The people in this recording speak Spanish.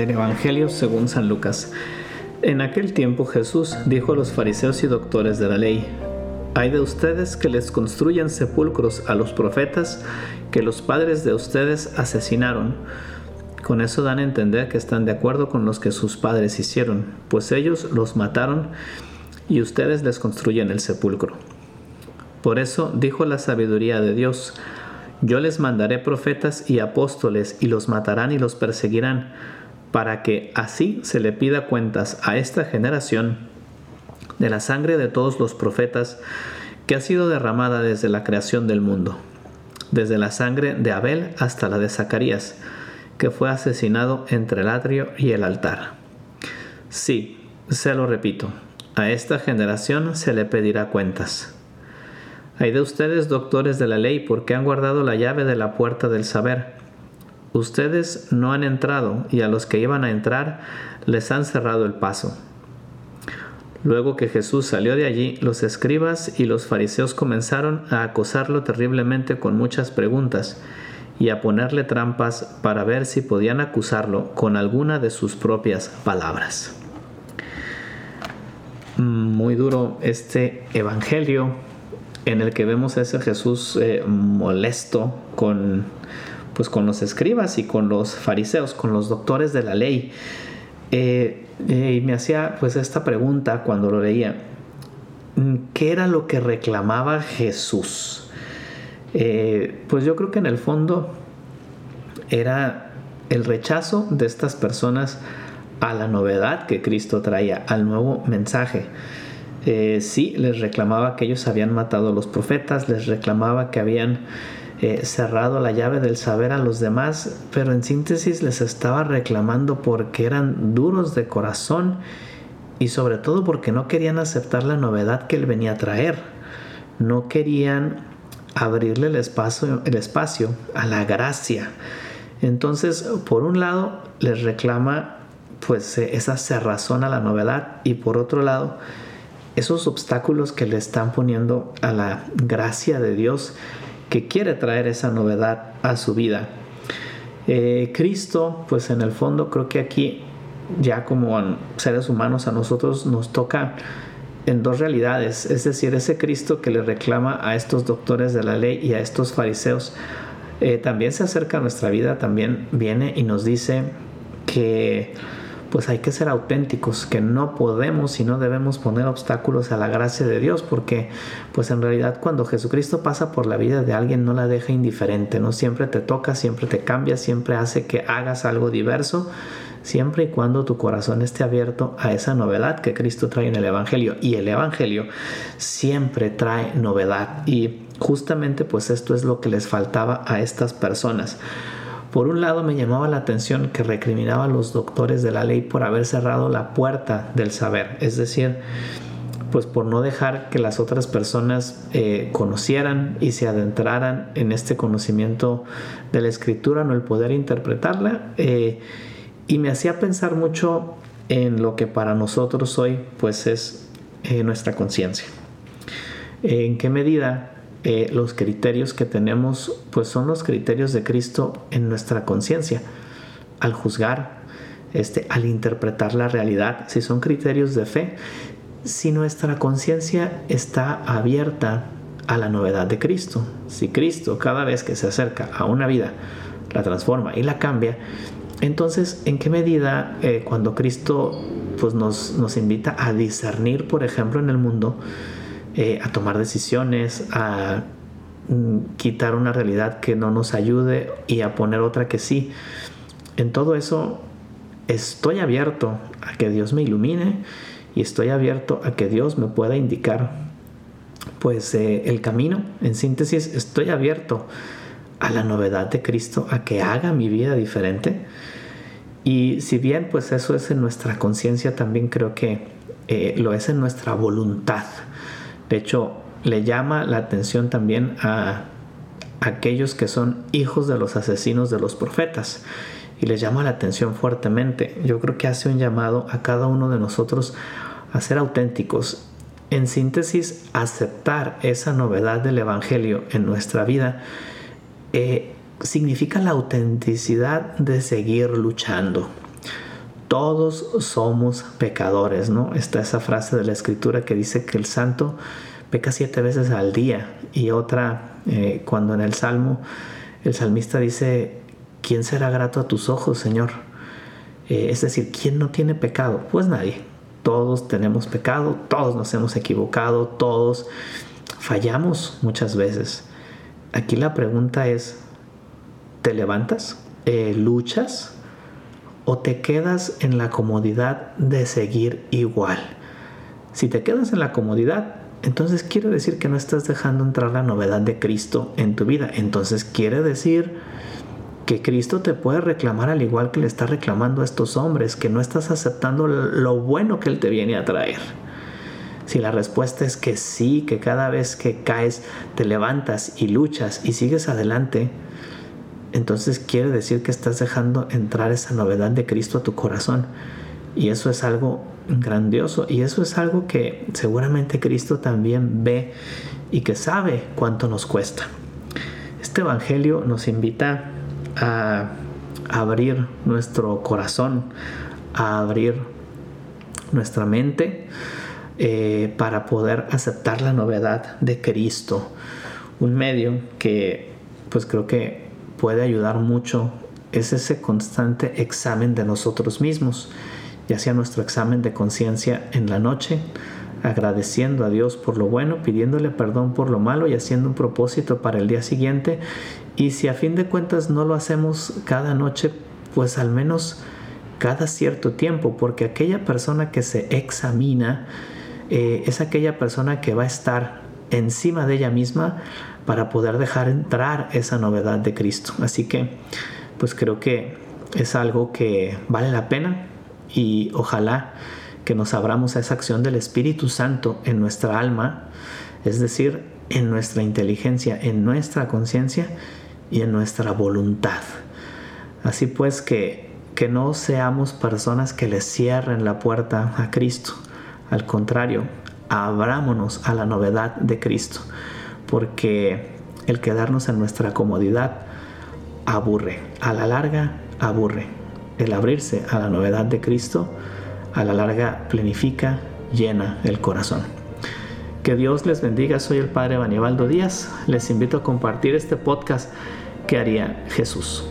del Evangelio según San Lucas. En aquel tiempo Jesús dijo a los fariseos y doctores de la ley, hay de ustedes que les construyan sepulcros a los profetas que los padres de ustedes asesinaron. Con eso dan a entender que están de acuerdo con los que sus padres hicieron, pues ellos los mataron y ustedes les construyen el sepulcro. Por eso dijo la sabiduría de Dios, yo les mandaré profetas y apóstoles y los matarán y los perseguirán, para que así se le pida cuentas a esta generación de la sangre de todos los profetas que ha sido derramada desde la creación del mundo, desde la sangre de Abel hasta la de Zacarías, que fue asesinado entre el atrio y el altar. Sí, se lo repito, a esta generación se le pedirá cuentas. Hay de ustedes, doctores de la ley, porque han guardado la llave de la puerta del saber. Ustedes no han entrado y a los que iban a entrar les han cerrado el paso. Luego que Jesús salió de allí, los escribas y los fariseos comenzaron a acosarlo terriblemente con muchas preguntas y a ponerle trampas para ver si podían acusarlo con alguna de sus propias palabras. Muy duro este evangelio en el que vemos a ese Jesús eh, molesto con, pues, con los escribas y con los fariseos, con los doctores de la ley. Eh, eh, y me hacía pues esta pregunta cuando lo leía. ¿Qué era lo que reclamaba Jesús? pues yo creo que en el fondo era el rechazo de estas personas a la novedad que Cristo traía, al nuevo mensaje. Eh, sí, les reclamaba que ellos habían matado a los profetas, les reclamaba que habían eh, cerrado la llave del saber a los demás, pero en síntesis les estaba reclamando porque eran duros de corazón y sobre todo porque no querían aceptar la novedad que él venía a traer. No querían abrirle el espacio, el espacio a la gracia. Entonces, por un lado, les reclama pues eh, esa cerrazón a la novedad y por otro lado esos obstáculos que le están poniendo a la gracia de Dios que quiere traer esa novedad a su vida. Eh, Cristo, pues en el fondo creo que aquí ya como seres humanos a nosotros nos toca en dos realidades, es decir, ese Cristo que le reclama a estos doctores de la ley y a estos fariseos, eh, también se acerca a nuestra vida, también viene y nos dice que pues hay que ser auténticos, que no podemos y no debemos poner obstáculos a la gracia de Dios, porque pues en realidad cuando Jesucristo pasa por la vida de alguien no la deja indiferente, no siempre te toca, siempre te cambia, siempre hace que hagas algo diverso, siempre y cuando tu corazón esté abierto a esa novedad que Cristo trae en el Evangelio. Y el Evangelio siempre trae novedad y justamente pues esto es lo que les faltaba a estas personas. Por un lado me llamaba la atención que recriminaba a los doctores de la ley por haber cerrado la puerta del saber, es decir, pues por no dejar que las otras personas eh, conocieran y se adentraran en este conocimiento de la escritura, no el poder interpretarla. Eh, y me hacía pensar mucho en lo que para nosotros hoy pues es eh, nuestra conciencia. En qué medida eh, los criterios que tenemos pues son los criterios de Cristo en nuestra conciencia al juzgar este al interpretar la realidad si son criterios de fe si nuestra conciencia está abierta a la novedad de Cristo si Cristo cada vez que se acerca a una vida la transforma y la cambia entonces en qué medida eh, cuando Cristo pues nos, nos invita a discernir por ejemplo en el mundo eh, a tomar decisiones, a mm, quitar una realidad que no nos ayude y a poner otra que sí. En todo eso estoy abierto a que Dios me ilumine y estoy abierto a que Dios me pueda indicar pues eh, el camino. En síntesis, estoy abierto a la novedad de Cristo, a que haga mi vida diferente. Y si bien pues eso es en nuestra conciencia, también creo que eh, lo es en nuestra voluntad. De hecho, le llama la atención también a aquellos que son hijos de los asesinos de los profetas y les llama la atención fuertemente. Yo creo que hace un llamado a cada uno de nosotros a ser auténticos. En síntesis, aceptar esa novedad del Evangelio en nuestra vida eh, significa la autenticidad de seguir luchando. Todos somos pecadores, ¿no? Está esa frase de la escritura que dice que el santo peca siete veces al día y otra eh, cuando en el Salmo el salmista dice, ¿quién será grato a tus ojos, Señor? Eh, es decir, ¿quién no tiene pecado? Pues nadie. Todos tenemos pecado, todos nos hemos equivocado, todos fallamos muchas veces. Aquí la pregunta es, ¿te levantas? Eh, ¿Luchas? O te quedas en la comodidad de seguir igual. Si te quedas en la comodidad, entonces quiere decir que no estás dejando entrar la novedad de Cristo en tu vida. Entonces quiere decir que Cristo te puede reclamar al igual que le está reclamando a estos hombres, que no estás aceptando lo bueno que Él te viene a traer. Si la respuesta es que sí, que cada vez que caes te levantas y luchas y sigues adelante, entonces quiere decir que estás dejando entrar esa novedad de Cristo a tu corazón. Y eso es algo grandioso y eso es algo que seguramente Cristo también ve y que sabe cuánto nos cuesta. Este Evangelio nos invita a abrir nuestro corazón, a abrir nuestra mente eh, para poder aceptar la novedad de Cristo. Un medio que pues creo que puede ayudar mucho es ese constante examen de nosotros mismos, ya sea nuestro examen de conciencia en la noche, agradeciendo a Dios por lo bueno, pidiéndole perdón por lo malo y haciendo un propósito para el día siguiente. Y si a fin de cuentas no lo hacemos cada noche, pues al menos cada cierto tiempo, porque aquella persona que se examina eh, es aquella persona que va a estar encima de ella misma para poder dejar entrar esa novedad de Cristo. Así que, pues creo que es algo que vale la pena y ojalá que nos abramos a esa acción del Espíritu Santo en nuestra alma, es decir, en nuestra inteligencia, en nuestra conciencia y en nuestra voluntad. Así pues que, que no seamos personas que le cierren la puerta a Cristo. Al contrario, abrámonos a la novedad de Cristo porque el quedarnos en nuestra comodidad aburre, a la larga aburre. El abrirse a la novedad de Cristo, a la larga planifica, llena el corazón. Que Dios les bendiga, soy el Padre Banibaldo Díaz, les invito a compartir este podcast que haría Jesús.